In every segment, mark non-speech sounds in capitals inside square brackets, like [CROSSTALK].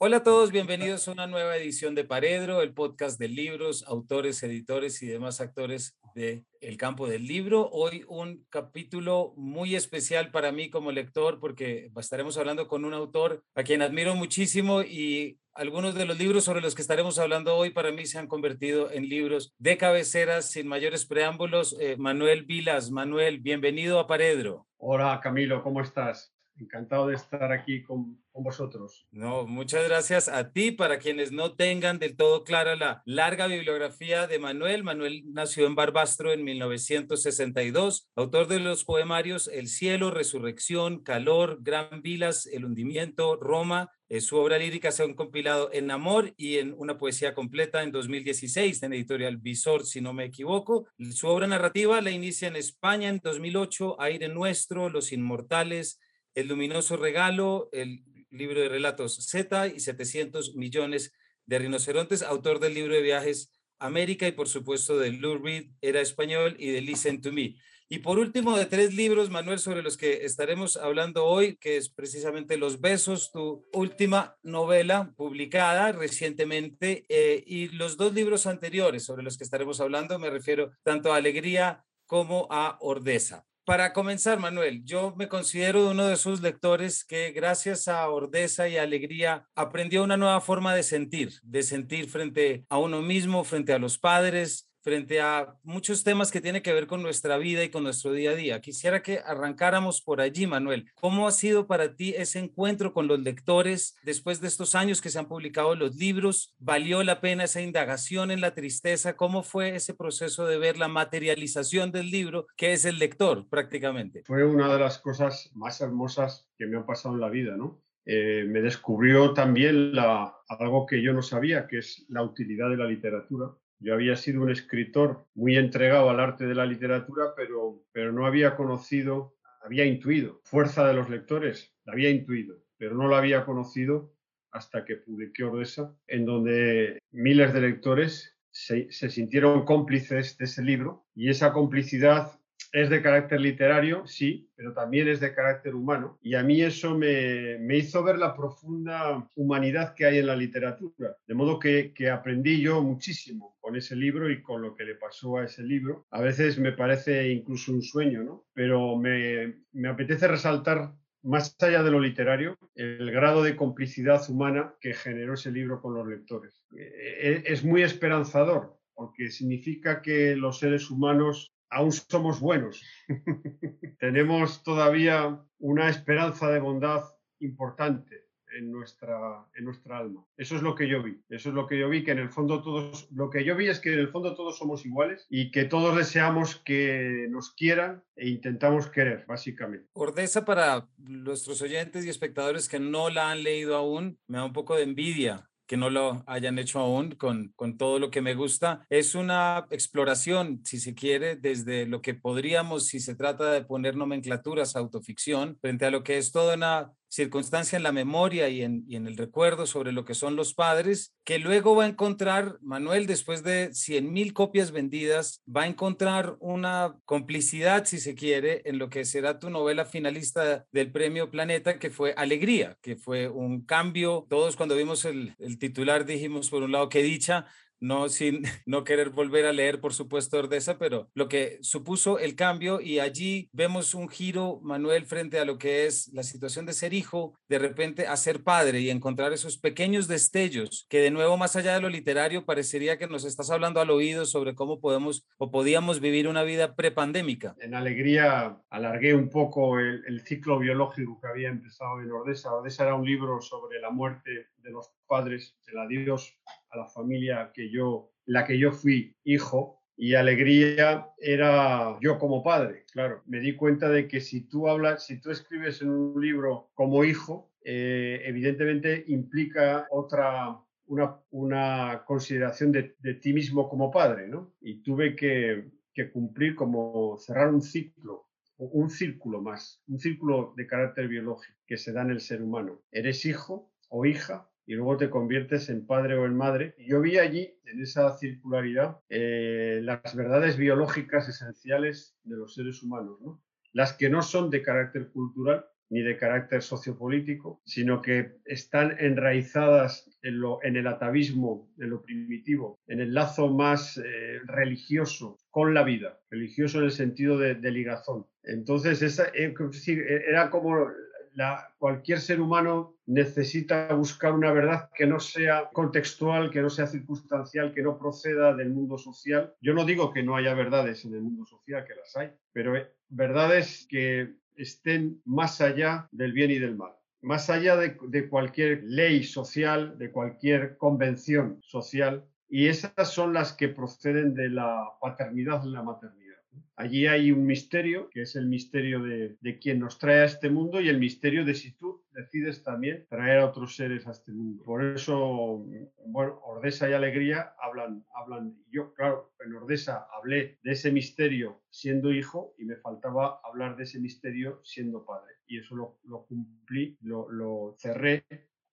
Hola a todos, bienvenidos a una nueva edición de Paredro, el podcast de libros, autores, editores y demás actores del el campo del libro. Hoy un capítulo muy especial para mí como lector porque estaremos hablando con un autor a quien admiro muchísimo y algunos de los libros sobre los que estaremos hablando hoy para mí se han convertido en libros de cabeceras sin mayores preámbulos. Eh, Manuel Vilas, Manuel, bienvenido a Paredro. Hola Camilo, ¿cómo estás? Encantado de estar aquí con, vosotros. No, muchas gracias a ti. Para quienes no tengan del todo clara la larga bibliografía de Manuel, Manuel nació en Barbastro en 1962, autor de los poemarios El cielo, Resurrección, Calor, Gran Vilas, El hundimiento, Roma. Eh, su obra lírica se ha compilado en Amor y en una poesía completa en 2016 en editorial Visor, si no me equivoco. Su obra narrativa la inicia en España en 2008, Aire Nuestro, Los Inmortales, el luminoso regalo, el libro de relatos Z y 700 millones de rinocerontes, autor del libro de viajes América y por supuesto de Lou Reed, era español, y de Listen to Me. Y por último, de tres libros, Manuel, sobre los que estaremos hablando hoy, que es precisamente Los Besos, tu última novela publicada recientemente, eh, y los dos libros anteriores sobre los que estaremos hablando, me refiero tanto a Alegría como a Ordeza. Para comenzar, Manuel, yo me considero uno de esos lectores que gracias a Ordeza y Alegría aprendió una nueva forma de sentir, de sentir frente a uno mismo, frente a los padres, frente a muchos temas que tienen que ver con nuestra vida y con nuestro día a día. Quisiera que arrancáramos por allí, Manuel. ¿Cómo ha sido para ti ese encuentro con los lectores después de estos años que se han publicado los libros? ¿Valió la pena esa indagación en la tristeza? ¿Cómo fue ese proceso de ver la materialización del libro, que es el lector prácticamente? Fue una de las cosas más hermosas que me han pasado en la vida, ¿no? Eh, me descubrió también algo que yo no sabía, que es la utilidad de la literatura yo había sido un escritor muy entregado al arte de la literatura, pero, pero no había conocido, había intuido, fuerza de los lectores, la había intuido, pero no la había conocido hasta que publiqué Ordesa, en donde miles de lectores se, se sintieron cómplices de ese libro y esa complicidad es de carácter literario, sí, pero también es de carácter humano. Y a mí eso me, hizo ver la profunda humanidad que hay en la literatura. De modo que, aprendí yo muchísimo con ese libro y con lo que le pasó a ese libro. A veces me parece incluso un sueño, ¿no? Pero me, me apetece resaltar más allá de lo literario, el grado de complicidad humana que generó ese libro con los lectores. E, e, es muy esperanzador, porque significa que los seres humanos aún somos buenos. [LAUGHS] Tenemos todavía una esperanza de bondad importante en nuestra, en nuestra alma. Eso es lo que yo vi. Eso es lo que yo vi, que en el fondo todos, lo que yo vi es que en el fondo todos somos iguales y que todos deseamos que nos quieran e intentamos querer, básicamente. Ordeza para nuestros oyentes y espectadores que no la han leído aún, me da un poco de envidia que no lo hayan hecho aún con, con todo lo que me gusta. Es una exploración, si se quiere, desde lo que podríamos, si se trata de poner nomenclaturas, autoficción, frente a lo que es toda una circunstancia en la memoria y en, el recuerdo sobre lo que son los padres, que luego va a encontrar, Manuel, después de 100 mil copias vendidas, va a encontrar una complicidad, si se quiere, en lo que será tu novela finalista del Premio Planeta, que fue Alegría, que fue un cambio. Todos cuando vimos el, el titular dijimos, por un lado, qué dicha, no sin [LAUGHS] no querer volver a leer, por supuesto, Ordesa, pero lo que supuso el cambio y allí vemos un giro, Manuel, frente a lo que es la situación de ser hijo, de repente a ser padre y encontrar esos pequeños destellos que de nuevo, más allá de lo literario, parecería que nos estás hablando al oído sobre cómo podemos o podíamos vivir una vida prepandémica. En alegría alargué un poco el, ciclo biológico que había empezado en Ordesa. Ordesa era un libro sobre la muerte de los padres, el adiós a la familia que yo, la que yo fui hijo, y alegría era yo como padre. Claro, me di cuenta de que si tú hablas, si tú escribes en un libro como hijo, eh, evidentemente implica otra, una, una consideración de, de, ti mismo como padre, ¿no? Y tuve que, que cumplir como cerrar un ciclo, un círculo más, un círculo de carácter biológico que se da en el ser humano. Eres hijo o hija y luego te conviertes en padre o en madre. yo vi allí, en esa circularidad, eh, las verdades biológicas esenciales de los seres humanos, ¿no? las que no son de carácter cultural, ni de carácter sociopolítico, sino que están enraizadas en, lo, en el atavismo, en lo primitivo, en el lazo más eh, religioso con la vida, religioso en el sentido de, ligazón. Entonces, esa, eh, era como cualquier ser humano necesita buscar una verdad que no sea contextual, que no sea circunstancial, que no proceda del mundo social. Yo no digo que no haya verdades en el mundo social, que las hay, pero eh, verdades que estén más allá del bien y del mal más allá de, de, cualquier ley social, de cualquier convención social, y esas son las que proceden de la paternidad y la maternidad. Allí hay un misterio, que es el misterio de, quien nos trae a este mundo y el misterio de si tú decides también traer a otros seres a este mundo. Por eso, bueno, Ordesa y Alegría hablan, hablan, yo, claro, en Ordesa hablé de ese misterio siendo hijo y me faltaba hablar de ese misterio siendo padre. Y eso lo, cumplí, lo, lo cerré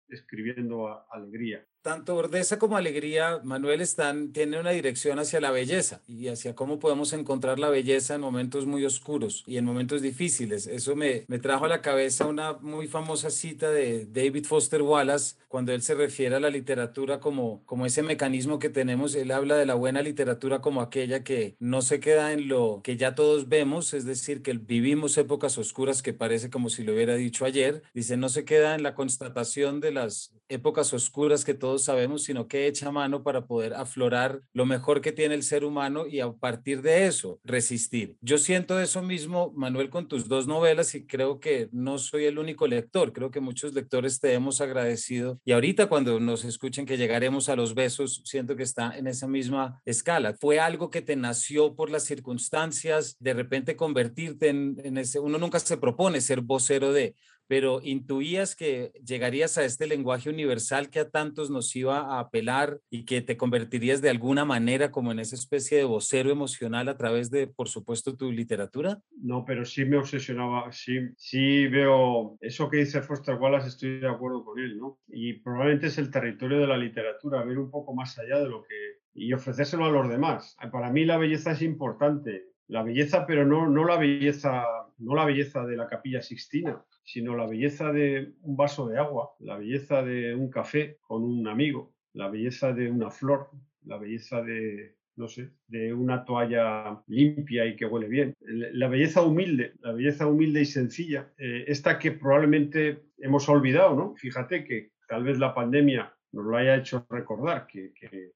escribiendo Alegría tanto Ordesa como Alegría, Manuel, están, tienen una dirección hacia la belleza y hacia cómo podemos encontrar la belleza en momentos muy oscuros y en momentos difíciles. Eso me, me trajo a la cabeza una muy famosa cita de David Foster Wallace, cuando él se refiere a la literatura como, como ese mecanismo que tenemos. Él habla de la buena literatura como aquella que no se queda en lo que ya todos vemos, es decir, que vivimos épocas oscuras que parece como si lo hubiera dicho ayer. Dice, no se queda en la constatación de las épocas oscuras que todos sabemos, sino que echa mano para poder aflorar lo mejor que tiene el ser humano y a partir de eso resistir. Yo siento eso mismo, Manuel, con tus dos novelas y creo que no soy el único lector, creo que muchos lectores te hemos agradecido y ahorita cuando nos escuchen que llegaremos a los besos, siento que está en esa misma escala. Fue algo que te nació por las circunstancias, de repente convertirte en, en ese, uno nunca se propone ser vocero de, pero intuías que llegarías a este lenguaje universal que a tantos nos iba a apelar y que te convertirías de alguna manera como en esa especie de vocero emocional a través de, por supuesto, tu literatura? No, pero sí me obsesionaba, sí, sí veo eso que dice Foster Wallace, estoy de acuerdo con él, ¿no? Y probablemente es el territorio de la literatura, ver un poco más allá de lo que... y ofrecérselo a los demás. Para mí la belleza es importante, la belleza, pero no, no la belleza no la belleza de la capilla sixtina, sino la belleza de un vaso de agua, la belleza de un café con un amigo, la belleza de una flor, la belleza de, no sé, de una toalla limpia y que huele bien. La belleza humilde, la belleza humilde y sencilla, eh, esta que probablemente hemos olvidado, ¿no? Fíjate que tal vez la pandemia nos lo haya hecho recordar, que,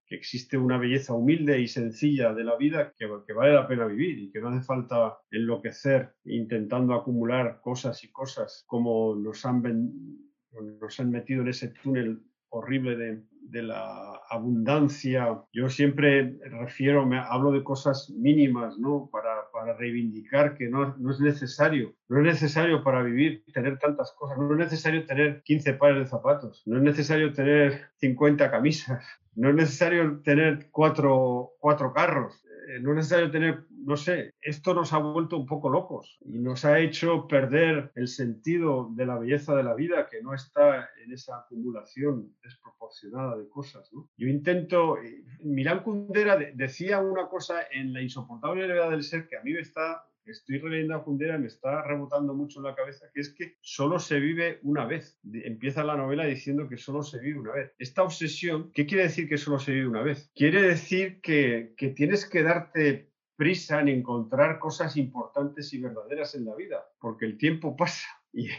existe una belleza humilde y sencilla de la vida que, que, vale la pena vivir y que no hace falta enloquecer intentando acumular cosas y cosas como nos han, nos han metido en ese túnel horrible de, de la abundancia. Yo siempre refiero, me hablo de cosas mínimas, ¿no? Para, para reivindicar que no, no, es necesario, no es necesario para vivir tener tantas cosas, no es necesario tener 15 pares de zapatos, no es necesario tener 50 camisas, no es necesario tener cuatro, cuatro carros, no es necesario tener, no sé, esto nos ha vuelto un poco locos y nos ha hecho perder el sentido de la belleza de la vida que no está en esa acumulación desproporcionada de cosas. Yo intento, eh, Milán Kundera decía una cosa en La insoportable levedad del ser que a mí me está estoy releyendo a Kundera me está rebotando mucho en la cabeza, que es que solo se vive una vez. Empieza la novela diciendo que solo se vive una vez. Esta obsesión, ¿qué quiere decir que solo se vive una vez? Quiere decir que, que tienes que darte prisa en encontrar cosas importantes y verdaderas en la vida, porque el tiempo pasa y,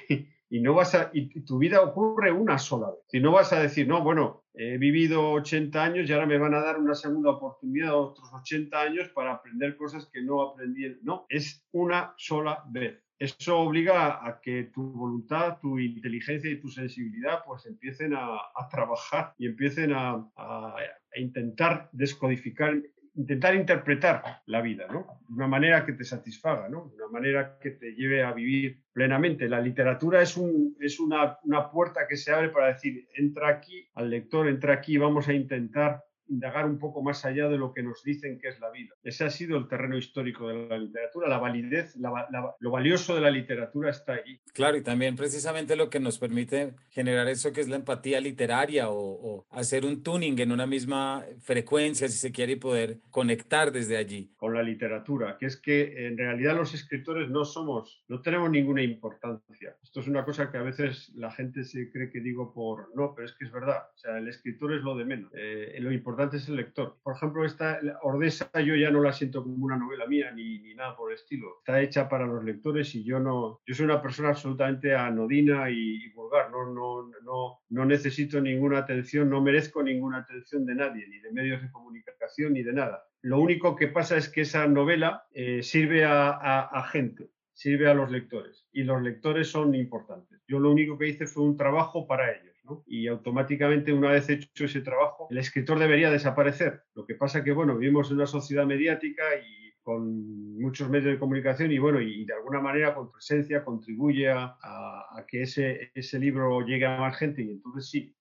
y no vas a, y tu vida ocurre una sola vez. Si no vas a decir, no, bueno, he vivido 80 años y ahora me van a dar una segunda oportunidad, otros 80 años para aprender cosas que no aprendí. No, es una sola vez. Eso obliga a que tu voluntad, tu inteligencia y tu sensibilidad pues empiecen a, trabajar y empiecen a, a intentar descodificar intentar interpretar la vida, ¿no? De una manera que te satisfaga, ¿no? De una manera que te lleve a vivir plenamente. La literatura es, un, es una, una puerta que se abre para decir, entra aquí, al lector, entra aquí, vamos a intentar indagar un poco más allá de lo que nos dicen que es la vida. Ese ha sido el terreno histórico de la literatura, la validez, lo valioso de la literatura está ahí. Claro, y también precisamente lo que nos permite generar eso que es la empatía literaria o, hacer un tuning en una misma frecuencia, si se quiere, y poder conectar desde allí. Con la literatura, que es que en realidad los escritores no somos, no tenemos ninguna importancia. Esto es una cosa que a veces la gente se cree que digo por no, pero es que es verdad. O sea, el escritor es lo de menos. Eh, lo importante es el lector. Por ejemplo, esta Ordesa yo ya no la siento como una novela mía ni, ni nada por el estilo. Está hecha para los lectores y yo no. Yo soy una persona absolutamente anodina y, vulgar. No, no, no, no necesito ninguna atención, no merezco ninguna atención de nadie, ni de medios de comunicación, ni de nada. Lo único que pasa es que esa novela eh, sirve a, gente, sirve a los lectores y los lectores son importantes. Yo lo único que hice fue un trabajo para ellos. Y automáticamente, una vez hecho ese trabajo, el escritor debería desaparecer. Lo que pasa que, bueno, vivimos en una sociedad mediática y con muchos medios de comunicación y bueno, y de alguna manera con presencia contribuye a, que ese, ese libro llegue a más gente y entonces sí,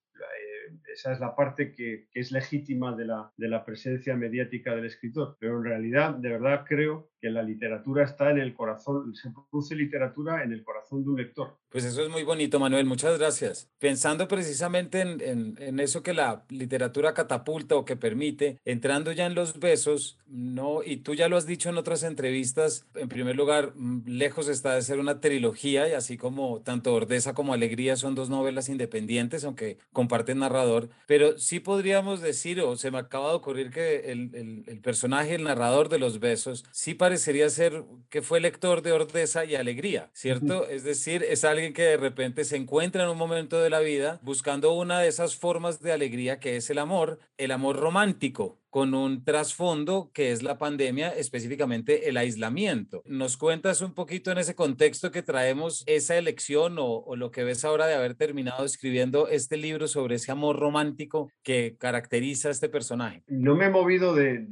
esa es la parte que, es legítima de la, de la presencia mediática del escritor. Pero en realidad, de verdad creo que la literatura está en el corazón, se produce literatura en el corazón de un lector. Pues eso es muy bonito, Manuel, muchas gracias. Pensando precisamente en, en, eso que la literatura catapulta o que permite, entrando ya en los besos, no, y tú ya lo has dicho en otras entrevistas, en primer lugar, mm, lejos está de ser una trilogía, y así como tanto Ordeza como Alegría son dos novelas independientes, aunque comparten narrador, pero sí podríamos decir, o se me acaba de ocurrir que el, el, el personaje, el narrador de los besos, sí parece parecería ser que fue lector de Ordeza y Alegría, ¿cierto? Es decir, es alguien que de repente se encuentra en un momento de la vida buscando una de esas formas de alegría que es el amor, el amor romántico, con un trasfondo que es la pandemia, específicamente el aislamiento. ¿Nos cuentas un poquito en ese contexto que traemos esa elección o, lo que ves ahora de haber terminado escribiendo este libro sobre ese amor romántico que caracteriza a este personaje? No me he movido de,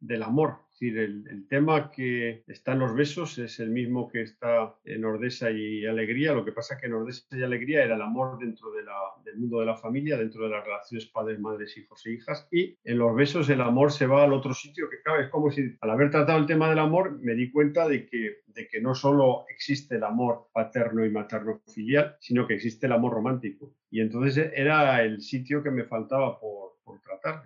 del amor. El, tema que está en los besos es el mismo que está en Ordesa y Alegría. Lo que pasa es que en Ordesa y Alegría era el amor dentro del mundo de la familia, dentro de las relaciones padres, madres, hijos e hijas. Y en los besos el amor se va al otro sitio que cabe. Es como si al haber tratado el tema del amor me di cuenta de que, de que no solo existe el amor paterno y materno filial, sino que existe el amor romántico. Y entonces era el sitio que me faltaba por, por tratar.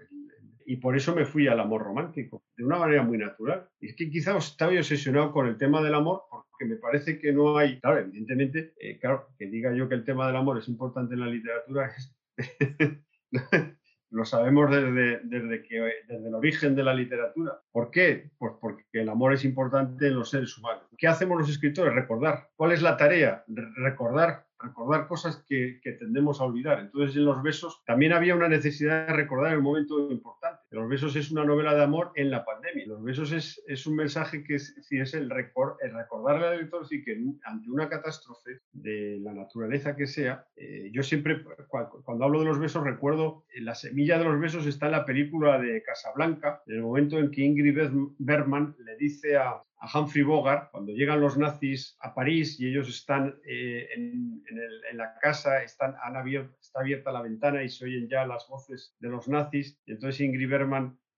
Y por eso me fui al amor romántico, de una manera muy natural. Y es que quizá estaba obsesionado con el tema del amor porque me parece que no hay, claro, evidentemente, eh, claro, que diga yo que el tema del amor es importante en la literatura es [LAUGHS] lo sabemos desde, desde, que, desde el origen de la literatura. ¿Por qué? Pues porque el amor es importante en los seres humanos. ¿Qué hacemos los escritores? Recordar. ¿Cuál es la tarea? Recordar recordar cosas que, que, tendemos a olvidar. Entonces, en Los Besos también había una necesidad de recordar el momento importante. Los Besos es una novela de amor en la pandemia. Los Besos es, es un mensaje que es, si es el, record, el recordarle al lector sí, que ante una catástrofe de la naturaleza que sea, eh, yo siempre, cuando, hablo de Los Besos, recuerdo eh, la semilla de los besos está en la película de Casablanca, en el momento en que Ingrid Bergman le dice a, a Humphrey Bogart, cuando llegan los nazis a París y ellos están eh, en, la casa, están, han abierto, está abierta la ventana y se oyen ya las voces de los nazis, y entonces Ingrid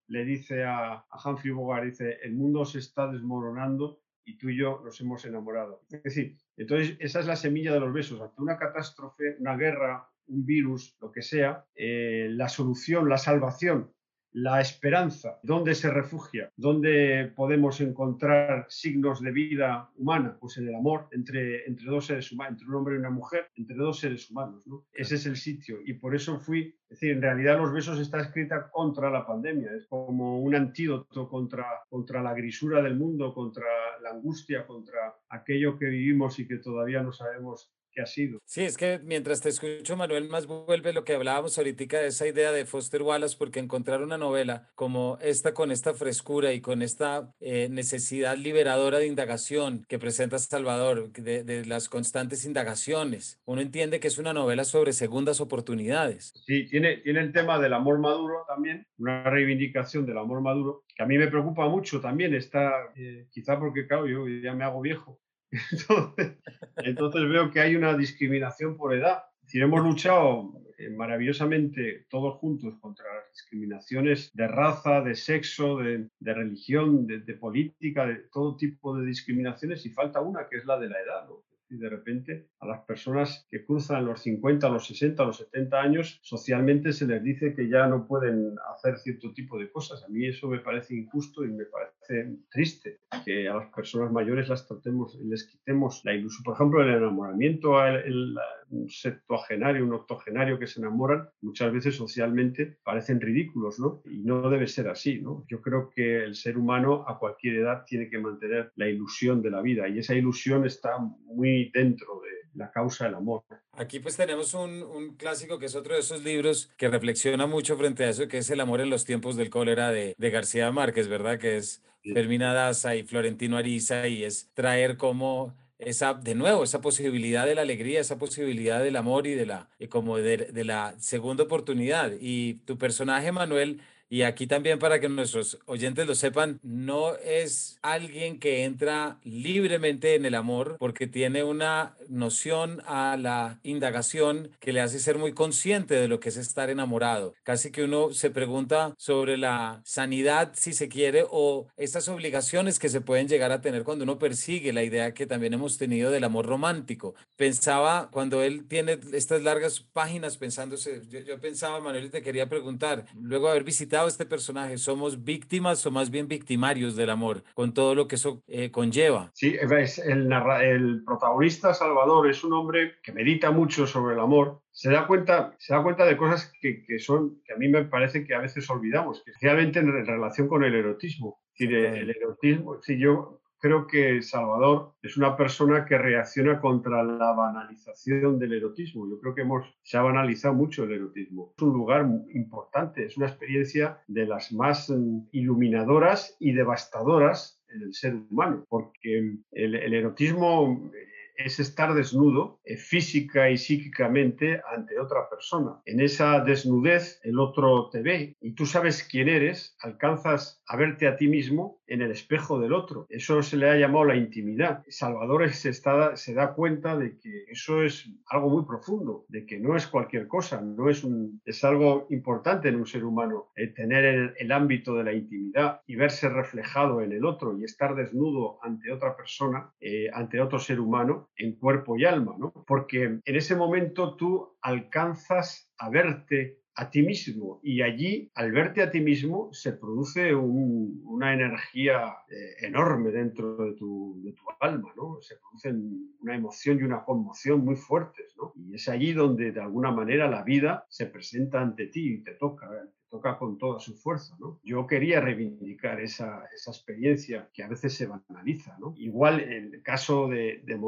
Le dice a, Humphrey Bogart, dice, el mundo se está desmoronando y tú y yo nos hemos enamorado. Es decir, entonces esa es la semilla de los besos. Ante una catástrofe, una guerra, un virus, lo que sea, eh, la solución, la salvación la esperanza, dónde se refugia, dónde podemos encontrar signos de vida humana, pues en el amor entre, entre dos seres humanos, entre un hombre y una mujer, entre dos seres humanos. ¿no? Ese es el sitio. Y por eso fui, es decir, en realidad Los Besos está escrita contra la pandemia, es como un antídoto contra, contra la grisura del mundo, contra la angustia, contra aquello que vivimos y que todavía no sabemos que ha sido. Sí, es que mientras te escucho, Manuel, más vuelve lo que hablábamos ahorita de esa idea de Foster Wallace, porque encontrar una novela como esta con esta frescura y con esta eh, necesidad liberadora de indagación que presenta Salvador, de, de, las constantes indagaciones, uno entiende que es una novela sobre segundas oportunidades. Sí, tiene, tiene el tema del amor maduro también, una reivindicación del amor maduro, que a mí me preocupa mucho también, está, eh, quizá porque, claro, yo ya me hago viejo, Entonces, veo que hay una discriminación por edad. Hemos luchado eh, maravillosamente todos juntos contra las discriminaciones de raza, de sexo, de, religión, de, política, de todo tipo de discriminaciones y falta una que es la de la edad. Y de repente a las personas que cruzan los 50, los 60, los 70 años, socialmente se les dice que ya no pueden hacer cierto tipo de cosas. A mí eso me parece injusto y me parece triste que a las personas mayores las tratemos, les quitemos la ilusión. Por ejemplo, el enamoramiento, el, el, un septuagenario, un octogenario que se enamoran, muchas veces socialmente parecen ridículos, ¿no? Y no debe ser así, ¿no? Yo creo que el ser humano a cualquier edad tiene que mantener la ilusión de la vida y esa ilusión está muy dentro de la causa del amor. Aquí pues tenemos un, un, clásico que es otro de esos libros que reflexiona mucho frente a eso, que es El amor en los tiempos del cólera de, de García Márquez, ¿verdad? Que es Fermina Daza y Florentino Ariza y es traer como esa, de nuevo, esa posibilidad de la alegría, esa posibilidad del amor y de la, y como de, de la segunda oportunidad. Y tu personaje, Manuel, y aquí también para que nuestros oyentes lo sepan, no es alguien que entra libremente en el amor porque tiene una noción a la indagación que le hace ser muy consciente de lo que es estar enamorado. Casi que uno se pregunta sobre la sanidad, si se quiere, o estas obligaciones que se pueden llegar a tener cuando uno persigue la idea que también hemos tenido del amor romántico. Pensaba, cuando él tiene estas largas páginas pensándose, yo, yo pensaba, Manuel, y te quería preguntar, luego de haber visitado este personaje? ¿Somos víctimas o más bien victimarios del amor, con todo lo que eso eh, conlleva? Sí, ves, el, el protagonista Salvador es un hombre que medita mucho sobre el amor, se da cuenta, se da cuenta de cosas que, que, son, que a mí me parece que a veces olvidamos, especialmente en relación con el erotismo. Es decir, el erotismo, si yo creo que Salvador es una persona que reacciona contra la banalización del erotismo. Yo creo que hemos, se ha banalizado mucho el erotismo. Es un lugar importante, es una experiencia de las más mm, iluminadoras y devastadoras en el ser humano, porque el, el erotismo es estar desnudo eh, física y psíquicamente ante otra persona. En esa desnudez el otro te ve y tú sabes quién eres, alcanzas a verte a ti mismo en el espejo del otro. Eso se le ha llamado la intimidad. Salvador se, está, se da cuenta de que eso es algo muy profundo, de que no es cualquier cosa, no es, es algo importante en un ser humano, el tener el, el ámbito de la intimidad y verse reflejado en el otro y estar desnudo ante otra persona, eh, ante otro ser humano, en cuerpo y alma, ¿no? Porque en ese momento tú alcanzas a verte a ti mismo y allí al verte a ti mismo se produce un, una energía eh, enorme dentro de tu, de tu, alma, ¿no? Se produce una emoción y una conmoción muy fuertes, ¿no? Y es allí donde de alguna manera la vida se presenta ante ti y te toca, ¿eh? Toca con toda su fuerza. ¿no? Yo quería reivindicar esa, esa, experiencia que a veces se banaliza. ¿no? Igual el caso de, de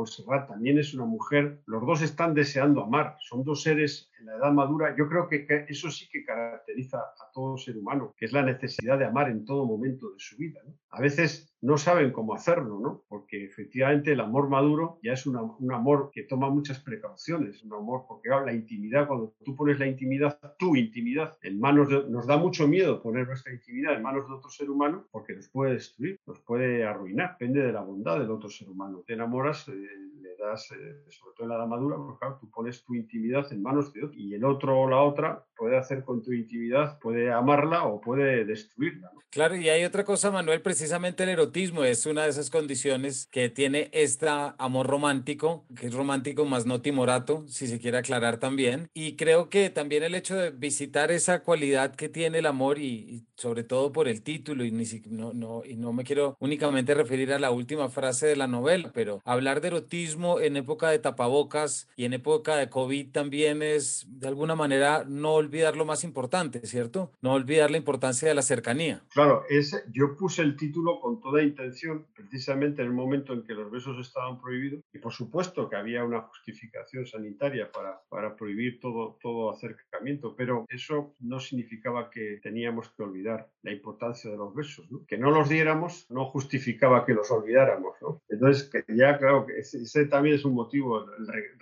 también es una mujer, los dos están deseando amar, son dos seres en la edad madura. Yo creo que, que eso sí que caracteriza a todo ser humano, que es la necesidad de amar en todo momento de su vida. ¿no? A veces no saben cómo hacerlo, ¿no? Porque efectivamente el amor maduro ya es un amor que toma muchas precauciones, un amor porque claro, la intimidad, cuando tú pones la intimidad, tu intimidad, en manos de, nos da mucho miedo poner nuestra intimidad en manos de otro ser humano porque nos puede destruir, nos puede arruinar, depende de la bondad del otro ser humano. Te enamoras, eh, das, eh, sobre todo en la edad madura, porque claro, tú pones tu intimidad en manos de otro y el otro o la otra puede hacer con tu intimidad, puede amarla o puede destruirla. ¿no? Claro, y hay otra cosa, Manuel, precisamente el erotismo es una de esas condiciones que tiene este amor romántico, que es romántico más no timorato, si se quiere aclarar también. Y creo que también el hecho de visitar esa cualidad que tiene el amor y, y sobre todo por el título, y, ni, no, no, y no me quiero únicamente referir a la última frase de la novela, pero hablar de erotismo en época de tapabocas y en época de COVID también es de alguna manera no olvidar lo más importante, ¿cierto? No olvidar la importancia de la cercanía. Claro, es, yo puse el título con toda intención, precisamente en el momento en que los besos estaban prohibidos, y por supuesto que había una justificación sanitaria para, para prohibir todo, todo acercamiento, pero eso no significaba que teníamos que olvidar la importancia de los besos, ¿no? Que no los diéramos no justificaba que los olvidáramos, ¿no? Entonces, que ya, claro, que ese, ese también es un motivo,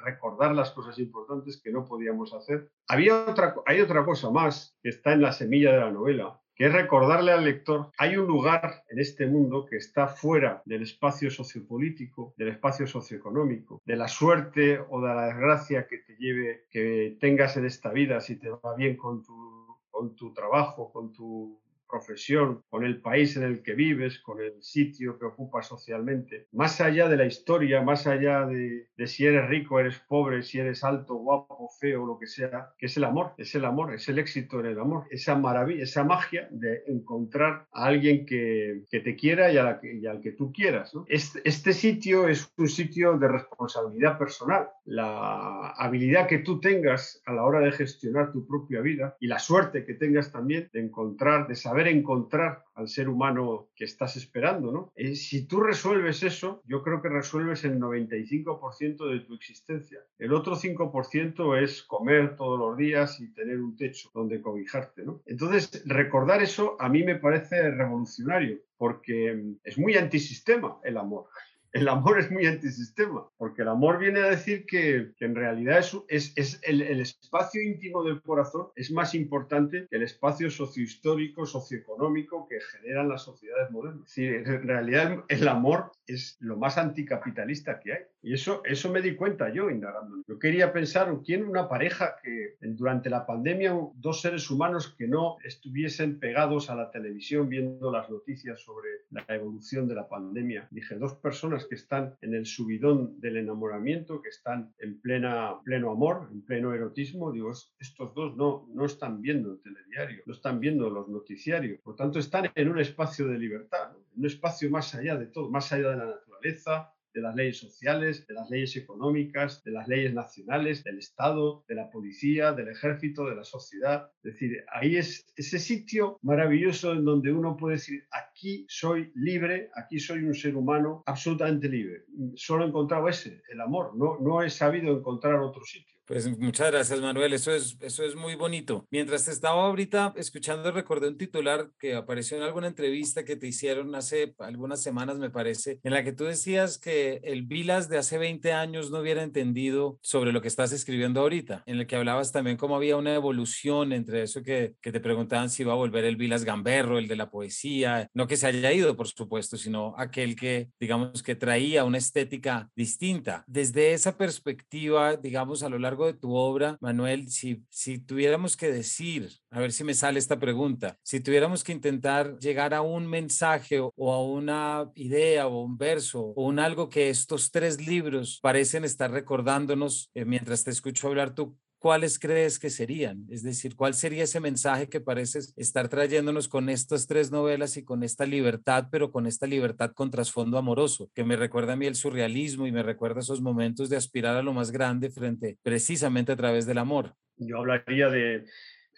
recordar las cosas importantes que no podíamos hacer. Había otra, hay otra cosa más que está en la semilla de la novela, que es recordarle al lector, hay un lugar en este mundo que está fuera del espacio sociopolítico, del espacio socioeconómico, de la suerte o de la desgracia que te lleve, que tengas en esta vida, si te va bien con tu, con tu trabajo, con tu profesión, con el país en el que vives, con el sitio que ocupas socialmente, más allá de la historia, más allá de, si eres rico, eres pobre, si eres alto, guapo, feo, lo que sea, que es el amor, es el amor, es el éxito en el amor, esa maravilla, esa magia de encontrar a alguien que, te quiera y, al que tú quieras. Este, este sitio es un sitio de responsabilidad personal. La habilidad que tú tengas a la hora de gestionar tu propia vida y la suerte que tengas también de encontrar, de saber encontrar al ser humano que estás esperando, ¿no? Eh, si tú resuelves eso, yo creo que resuelves el 95% de tu existencia. El otro 5% es comer todos los días y tener un techo donde cobijarte, ¿no? Entonces, recordar eso a mí me parece revolucionario porque es muy antisistema el amor el amor es muy antisistema, porque el amor viene a decir que, en realidad es, es, el, espacio íntimo del corazón es más importante que el espacio sociohistórico, socioeconómico que generan las sociedades modernas. en realidad el amor es lo más anticapitalista que hay. Y eso, eso me di cuenta yo indagando. Yo quería pensar, ¿quién una pareja que durante la pandemia, dos seres humanos que no estuviesen pegados a la televisión viendo las noticias sobre la evolución de la pandemia? Dije, dos personas que están en el subidón del enamoramiento, que están en plena, pleno amor, en pleno erotismo, digo, estos dos no, no están viendo el telediario, no están viendo los noticiarios, por tanto están en un espacio de libertad, en un espacio más allá de todo, más allá de la naturaleza, de las leyes sociales, de las leyes económicas, de las leyes nacionales, del Estado, de la policía, del ejército, de la sociedad. Es decir, ahí es ese sitio maravilloso en donde uno puede decir, aquí soy libre, aquí soy un ser humano absolutamente libre. Solo he encontrado ese, el amor, no, no he sabido encontrar otro sitio. Pues muchas gracias, Manuel. Eso es, eso es muy bonito. Mientras te estaba ahorita escuchando, recordé un titular que apareció en alguna entrevista que te hicieron hace algunas semanas, me parece, en la que tú decías que el Vilas de hace 20 años no hubiera entendido sobre lo que estás escribiendo ahorita, en el que hablabas también cómo había una evolución entre eso que, que te preguntaban si iba a volver el Vilas Gamberro, el de la poesía, no que se haya ido, por supuesto, sino aquel que, digamos, que traía una estética distinta. Desde esa perspectiva, digamos, a lo largo de tu obra, Manuel, si, si tuviéramos que decir, a ver si me sale esta pregunta, si tuviéramos que intentar llegar a un mensaje o, a una idea o un verso o un algo que estos tres libros parecen estar recordándonos eh, mientras te escucho hablar tú, ¿cuáles crees que serían? Es decir, ¿cuál sería ese mensaje que pareces estar trayéndonos con estas tres novelas y con esta libertad, pero con esta libertad con trasfondo amoroso, que me recuerda a mí el surrealismo y me recuerda esos momentos de aspirar a lo más grande frente precisamente a través del amor? Yo hablaría de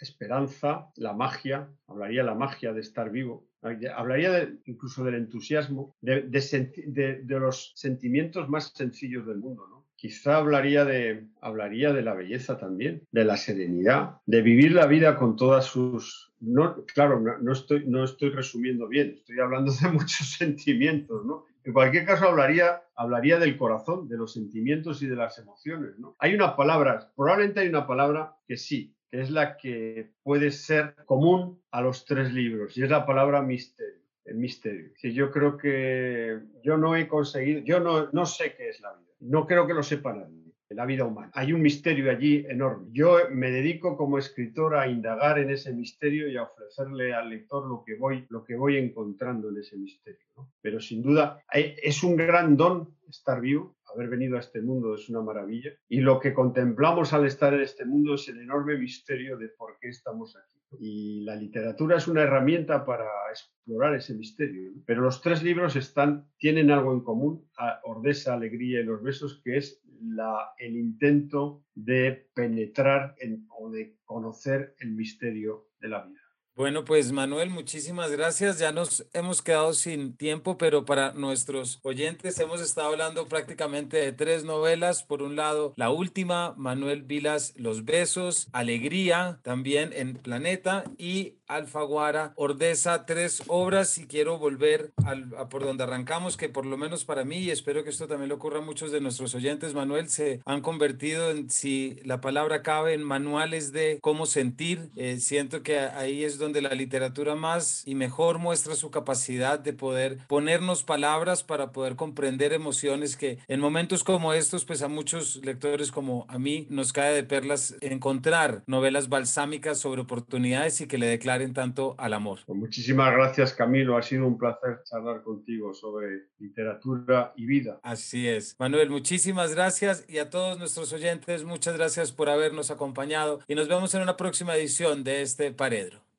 esperanza, la magia, hablaría la magia de estar vivo, hablaría incluso del entusiasmo, de, de, de los sentimientos más sencillos del mundo, ¿no? Quizá hablaría de, hablaría de la belleza también, de la serenidad, de vivir la vida con todas sus... No, claro, no, estoy, no estoy resumiendo bien, estoy hablando de [LAUGHS] muchos sentimientos, ¿no? En cualquier caso, hablaría, hablaría del corazón, de los sentimientos y de las emociones, ¿no? Hay una palabra, probablemente hay una palabra que sí, que es la que puede ser común a los tres libros, y es la palabra misterio misterio. Si yo creo que yo no he conseguido, yo no, no sé qué es la vida. No creo que lo sepa nadie la vida humana. Hay un misterio allí enorme. Yo me dedico como escritor a indagar en ese misterio y a ofrecerle al lector lo que voy, lo que voy encontrando en ese misterio. Pero sin duda es un gran don estar vivo, haber venido a este mundo es una maravilla y lo que contemplamos al estar en este mundo es el enorme misterio de por qué estamos aquí. Y la literatura es una herramienta para explorar ese misterio. Pero los tres libros están, tienen algo en común, Ordesa, Alegría y los Besos, que es la, el intento de penetrar en, o de conocer el misterio de la vida. Bueno, pues Manuel, muchísimas gracias. Ya nos hemos quedado sin tiempo, pero para nuestros oyentes hemos estado hablando prácticamente de tres novelas. Por un lado, la última, Manuel Vilas, Los Besos, Alegría, también en Planeta, y Alfaguara, Ordesa, tres obras y quiero volver al, a por donde arrancamos, que por lo menos para mí, y espero que esto también le ocurra a muchos de nuestros oyentes, Manuel, se han convertido en, si la palabra cabe, en manuales de cómo sentir. Eh, siento que ahí es donde la literatura más y mejor muestra su capacidad de poder ponernos palabras para poder comprender emociones que en momentos como estos, pues a muchos lectores como a mí nos cae de perlas encontrar novelas balsámicas sobre oportunidades y que le declaren tanto al amor. Pues muchísimas gracias Camilo, ha sido un placer charlar contigo sobre literatura y vida. Así es. Manuel, muchísimas gracias y a todos nuestros oyentes, muchas gracias por habernos acompañado y nos vemos en una próxima edición de este Paredro.